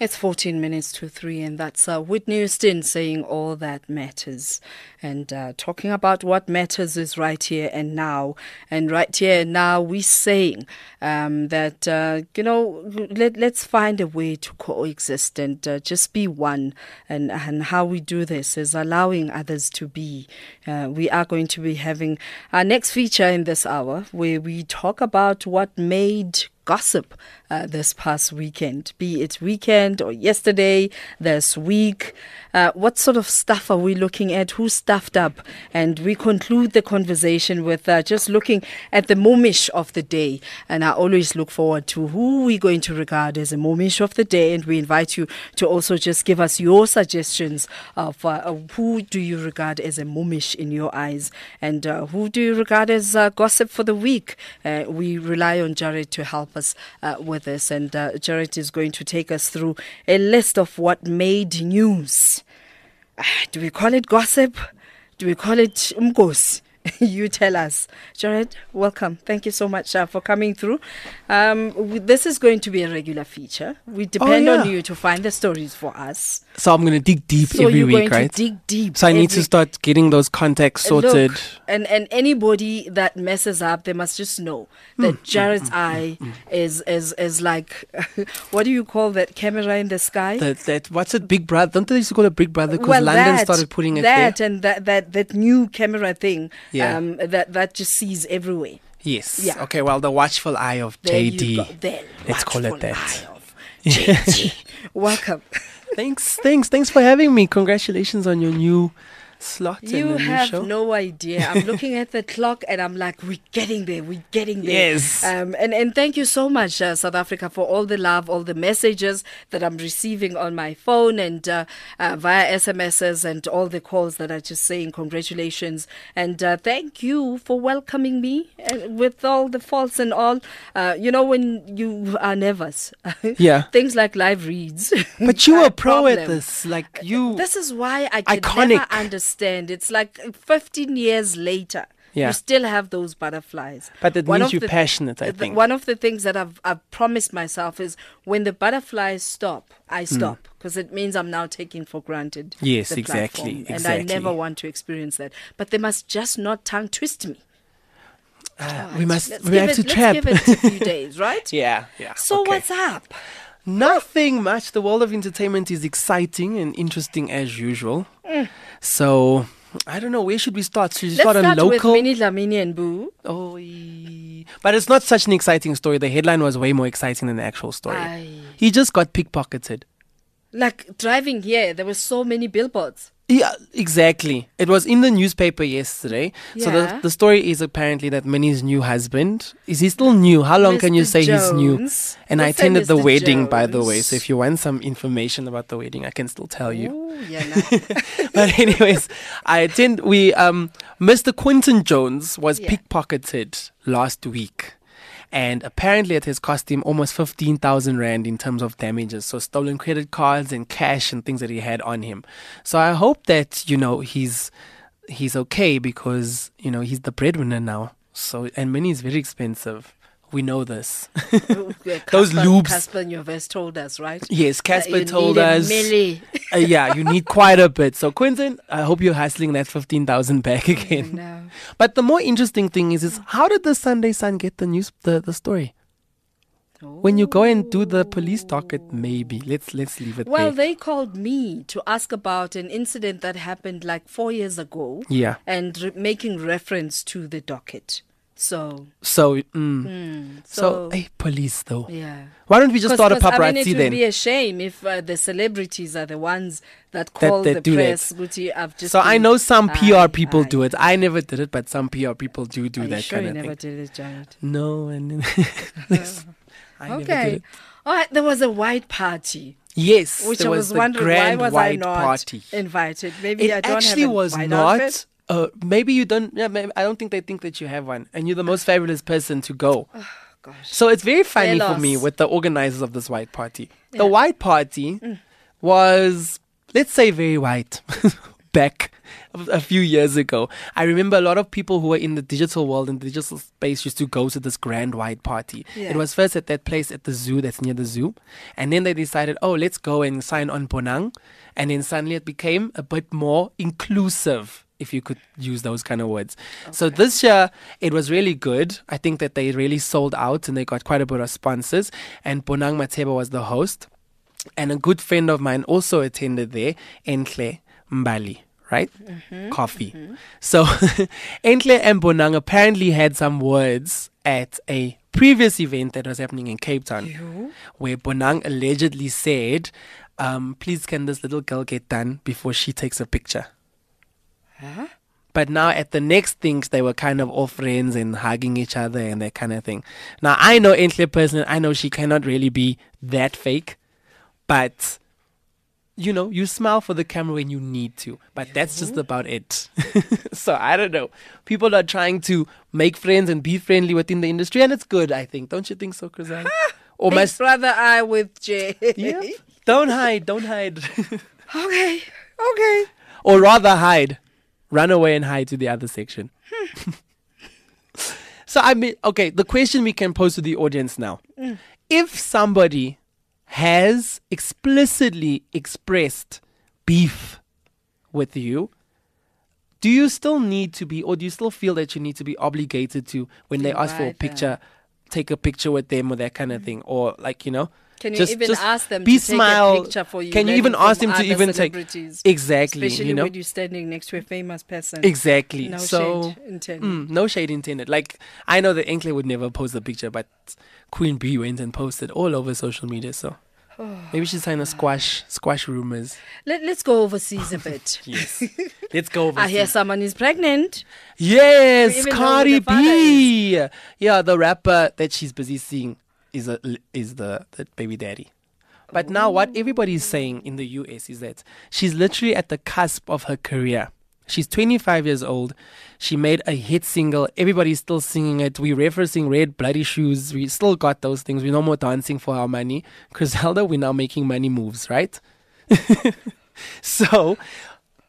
It's 14 minutes to 3, and that's uh, Whitney Houston saying all that matters. And uh, talking about what matters is right here and now. And right here and now, we're saying um, that, uh, you know, let, let's find a way to coexist and uh, just be one. And, and how we do this is allowing others to be. Uh, we are going to be having our next feature in this hour where we talk about what made gossip uh, this past weekend, be it weekend or yesterday, this week. Uh, what sort of stuff are we looking at? Who stuffed up? And we conclude the conversation with uh, just looking at the momish of the day. And I always look forward to who we're going to regard as a momish of the day. And we invite you to also just give us your suggestions of uh, who do you regard as a momish in your eyes and uh, who do you regard as uh, gossip for the week. Uh, we rely on Jarred to help us uh, with this. And uh, Jarred is going to take us through a list of what made news. Ah, Do we call it gossip? Do we call it umgos? you tell us. Jarred, welcome. Thank you so much uh, for coming through. Um, w- this is going to be a regular feature. We depend yeah. on you to find the stories for us. So I'm gonna dig deep So every you're week, going right? to dig deep. so I need to start getting those contacts Look, sorted. and and anybody that messes up, they must just know Hmm. that hmm, Jarred's hmm, hmm, eye is is is like, what do you call that camera in the sky? That, that what's it, Big Brother? Don't they used to call it Big Brother because well, London that, started putting it that there? and that that that new camera thing. Yeah. Um, that that just sees everywhere. Yes. Yeah. Okay. Well, the watchful eye of There JD. you go. There, Let's call it that. eye of JD. Welcome. Thanks, thanks, thanks for having me. Congratulations on your new slot in You have show. no idea. I'm looking at the clock and I'm like, we're getting there. We're getting there. Yes. Um, and, and thank you so much, uh, South Africa, for all the love, all the messages that I'm receiving on my phone and uh, uh, via SMSs and all the calls that are just saying congratulations. And uh, thank you for welcoming me uh, with all the faults and all. Uh, you know, when you are nervous, Yeah. things like live reads. but you are were pro at this. Like you. This is why I can Iconic. never understand. It's like 15 years later. Yeah. You still have those butterflies. But it One means you're the- passionate, I think. One of the things that I've, I've promised myself is when the butterflies stop, I stop because it means I'm now taking for granted. Hmm. Yes, exactly, platform, And I never want to experience that. But they must just not tongue twist me. uh, we must. Let's we have it, to let's give it a few days, right? yeah. Yeah. So okay. what's up? Nothing much. The world of entertainment is exciting and interesting as usual. So I don't know. Where should we start? Should we. Let's start on start local? with Minnie Dlamini and Boo. Oh, ee. but it's not such an exciting story. The headline was way more exciting than the actual story. Aye. He just got pickpocketed. Like driving here, there were so many billboards. Yeah, exactly. It was in the newspaper yesterday. Yeah. So the, the story is apparently that Minnie's new husband is he still new? How long can you Mr. say he's new? And I Let's attended the Mr. wedding, by the way. So if you want some information about the wedding, I can still tell you. Ooh, yeah, but anyways, I attend. We um, Mr. Quinton Jones was Yeah. pickpocketed last week, and apparently it has cost him almost fifteen thousand rand in terms of damages. So stolen credit cards and cash and things that he had on him. So I hope that you know he's he's okay because you know he's the breadwinner now. So and money is very expensive. We know this. Those loops. Cassper-. Cassper Nyovest told us, right? yes, Cassper told us. Uh, yeah, you need quite a bit. So Quinton, I hope you're hustling that fifteen thousand back again. No. But the more interesting thing is, is how did the Sunday Sun get the news, the, the story? When you go and do the police docket, maybe let's let's leave it there. Well, there. they called me to ask about an incident that happened like four years ago. Yeah. And re- making reference to the docket. So, So, mm, mm, so, so, hey, police though. yeah. Why don't we just start a a 'cause, I mean, paparazzi it would then? be a shame if uh, the celebrities are the ones that call that the do press. Guti, I've just so I know some PR Aye, people aye. do it. I never did it, but some PR people do do Are that sure kind of never thing. did it, Jarred? No, and. I never did Okay. it. All right, there was a white party. Yes, Which there I was, was the wonder why was I not party. invited? Maybe I It don't actually have a was not. outfit. Uh, maybe you don't. Yeah, maybe, I don't think they think that you have one, and you're the most fabulous person to go. Gosh. So it's very funny for me with the organizers of this white party. Yeah. The white party was, let's say, very white. Back a few years ago. I remember a lot of people who were in the digital world and digital space used to go to this grand white party. Yeah. It was first at that place at the zoo that's near the zoo. And then they decided, oh, let's go and sign on Bonang. And then suddenly it became a bit more inclusive, if you could use those kind of words. So this year, it was really good. I think that they really sold out and they got quite a bit of sponsors. And Bonang Matheba was the host. And a good friend of mine also attended there, Enhle Mbali, right? Coffee. So Enhle and Bonang apparently had some words at a previous event that was happening in Cape Town, where Bonang allegedly said, um, please can this little girl get done before she takes a picture? But now at the next things, they were kind of all friends and hugging each other and that kind of thing. Now I know Enhle personally, I know she cannot really be that fake, but you know, you smile for the camera when you need to, but that's just about it. so I don't know. People are trying to make friends and be friendly within the industry, and it's good, I think. Don't you think so, Krizan? or my brother I with Jay. Yep. Don't hide, don't hide. Okay. Okay. or rather hide. Run away and hide to the other section. so I mean, okay, the question we can pose to the audience now. If somebody has explicitly expressed beef with you, do you still need to be, or do you still feel that you need to be obligated to, when they ask for a picture, take a picture with them or that kind of thing? Or, like, you know, Can you just- even just ask them be to take smile. a picture for you? Can you even ask them to even take exactly? Especially you know, when you're standing next to a famous person. exactly. No so shade intended. Mm, no shade intended. Like I know that Enhle would never post the picture, but Queen Bee went and posted all over social media. So maybe she's trying to squash squash rumors. Let, let's go overseas a bit. Yes, let's go over. I hear someone is pregnant. Yes, even know who Cardi B. Yeah, the rapper that she's busy seeing is a, is the, the baby daddy. But now, what everybody is saying in the US is that she's literally at the cusp of her career. She's 25 years old. She made a hit single. Everybody's still singing it. We're referencing Red Bloody Shoes. We still got those things. We're no more dancing for our money. Griselda, we're now making money moves, right? so,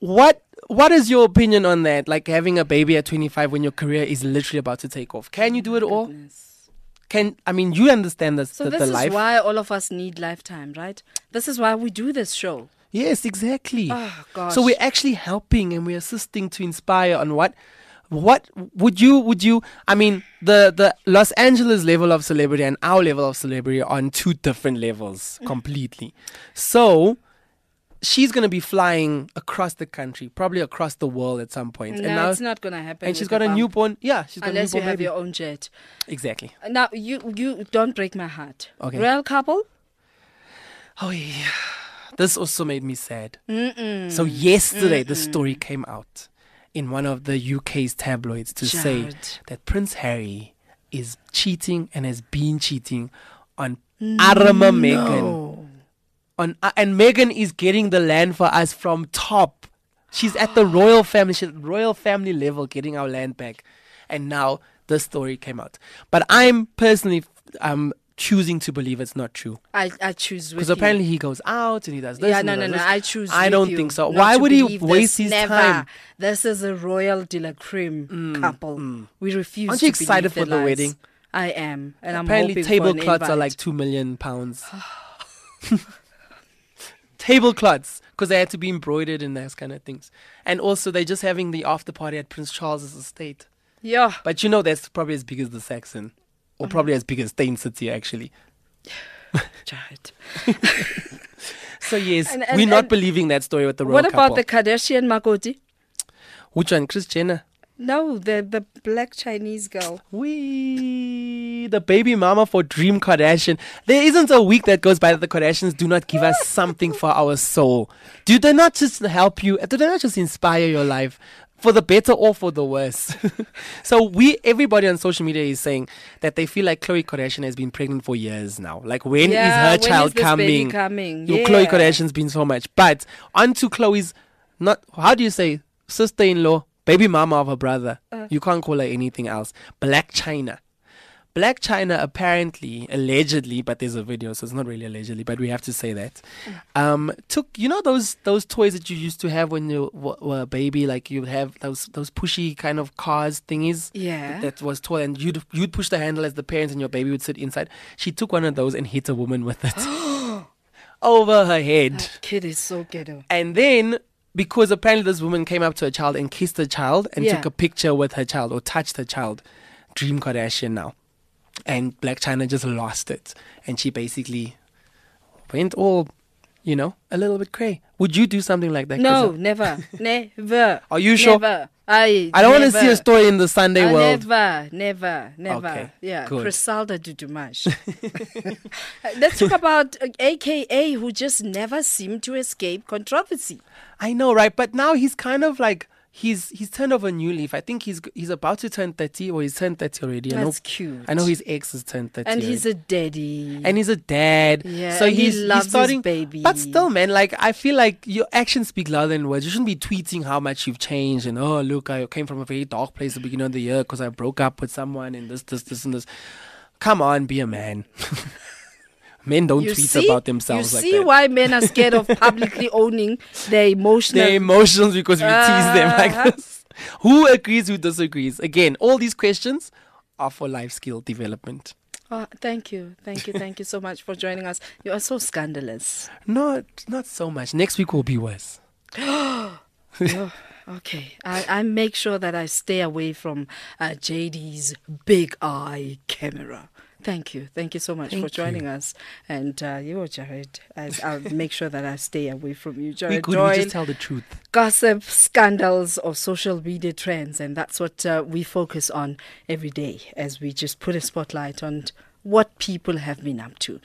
what what is your opinion on that? Like having a baby at 25 when your career is literally about to take off. Can you do it all? Can I mean you understand this, So the, this the is life? why all of us need lifetime, right? This is why we do this show. Yes, exactly. Oh gosh. So we're actually helping and we're assisting to inspire on what what would you would you I mean the the Los Angeles level of celebrity and our level of celebrity are on two different levels completely. So she's going to be flying across the country, probably across the world at some point. no, and now it's not gonna happen. and she's got a bump. newborn. Yeah, she's got Unless a newborn. Unless you have baby. your own jet. Exactly. Now you you don't break my heart. Okay. Real couple. Oh yeah. This also made me sad. So yesterday the story came out in one of the UK's tabloids to say that Prince Harry is cheating and has been cheating on mm, Arama Meghan. On uh, and Meghan is getting the land for us from top. She's at the royal family, she's royal family level, getting our land back. And now this story came out. But I'm personally um choosing to believe it's not true. I I choose Because apparently he goes out and he does this. yeah, no, no, no. this. I choose. I don't think so. Why would he waste his Never. time? This is a royal de la creme couple. We refuse. Aren't you excited for the lies. wedding? I am, and I'm Apparently, for an tablecloths are like two million pounds. tablecloths, because they had to be embroidered and those kind of things. And also, they're just having the after party at Prince Charles's estate. yeah. But you know, that's probably as big as the Saxon, or mm. probably as big as Steyn City, actually. Jarred. So yes, And- and- we're not believing that story with the royal What about couple. the Kardashian Makoti? Which one, Kris Jenner? No, the the black Chinese girl. The baby mama for Dream Kardashian. There isn't a week that goes by that the Kardashians do not give us something for our soul. Do they not just help you? Do they not just inspire your life for the better or for the worse? so we, everybody on social media is saying that they feel like Khloe Kardashian has been pregnant for years now. Like when is Yeah, her when child is coming? coming? Your Khloe Yeah. Kardashian's been so much, but onto Khloe's not. How do you say sister-in-law, baby mama of her brother? Uh. you can't call her anything else. Blac Chyna. Blac Chyna apparently, allegedly, but there's a video, so it's not really allegedly, but we have to say that. Um, took you know those those toys that you used to have when you w- were a baby, like you would have those those pushy kind of cars thingies. Yeah. That was toy, and you'd you'd push the handle as the parents, and your baby would sit inside. She took one of those and hit a woman with it over her head. That kid is so ghetto. And then, because apparently this woman came up to a child and kissed the child and Yeah. took a picture with her child or touched her child, Dream Kardashian now. And Blac Chyna just lost it. And she basically went all, you know, a little bit cray. Would you do something like that? No, never, never. Are you sure? Never. I. I don't want to see a story in the Sunday Uh, world. Never, never, never. Okay, yeah, good. Crisalda Dudumash. Let's talk about uh, AKA, who just never seemed to escape controversy. I know, right? But now he's kind of like he's he's turned over a new leaf. I think he's he's about to turn thirty, or he's turned thirty already. I know, That's cute. I know his ex has turned thirty, And he's already. a daddy. and he's a dad. Yeah, so and he he's, loves he's his starting. baby. But still, man, like I feel like your actions speak louder than words. You shouldn't be tweeting how much you've changed and oh look, I came from a very dark place at the beginning of the year because I broke up with someone and this, this, this, and this. Come on, be a man. Men don't you tweet see, about themselves like you like see that. why men are scared of publicly owning their emotional. Their emotions because we tease them like this. Who agrees? Who disagrees? Again, all these questions are for life skill development. Oh, thank you, thank you, thank you so much for joining us. You are so scandalous. Not, not so much. Next week will be worse. Oh, okay, I, I make sure that I stay away from uh, JD's big eye camera. Thank you, thank you so much Thank for joining us. And uh, you, Jarred, as I'll make sure that I stay away from you, We Jarred good. We just tell the truth. gossip, scandals, or social media trends. And that's what uh, we focus on every day as we just put a spotlight on what people have been up to.